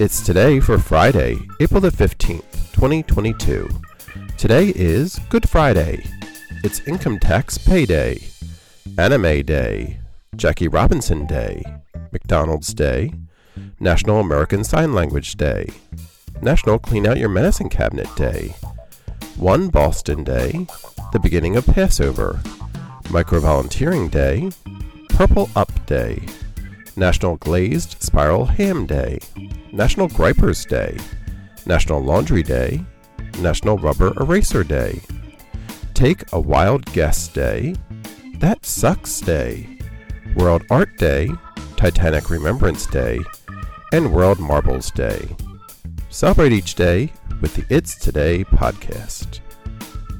It's today for Friday, April the 15th, 2022. Today is Good Friday. It's Income Tax Payday, Anime Day, Jackie Robinson Day, McDonald's Day, National American Sign Language Day, National Clean Out Your Medicine Cabinet Day, One Boston Day, the beginning of Passover, Micro Volunteering Day, Purple Up Day, National Glazed Spiral Ham Day, National Gripers Day, National Laundry Day, National Rubber Eraser Day, Take a Wild Guess Day, That Sucks Day, World Art Day, Titanic Remembrance Day, and World Marbles Day. Celebrate each day with the It's Today podcast.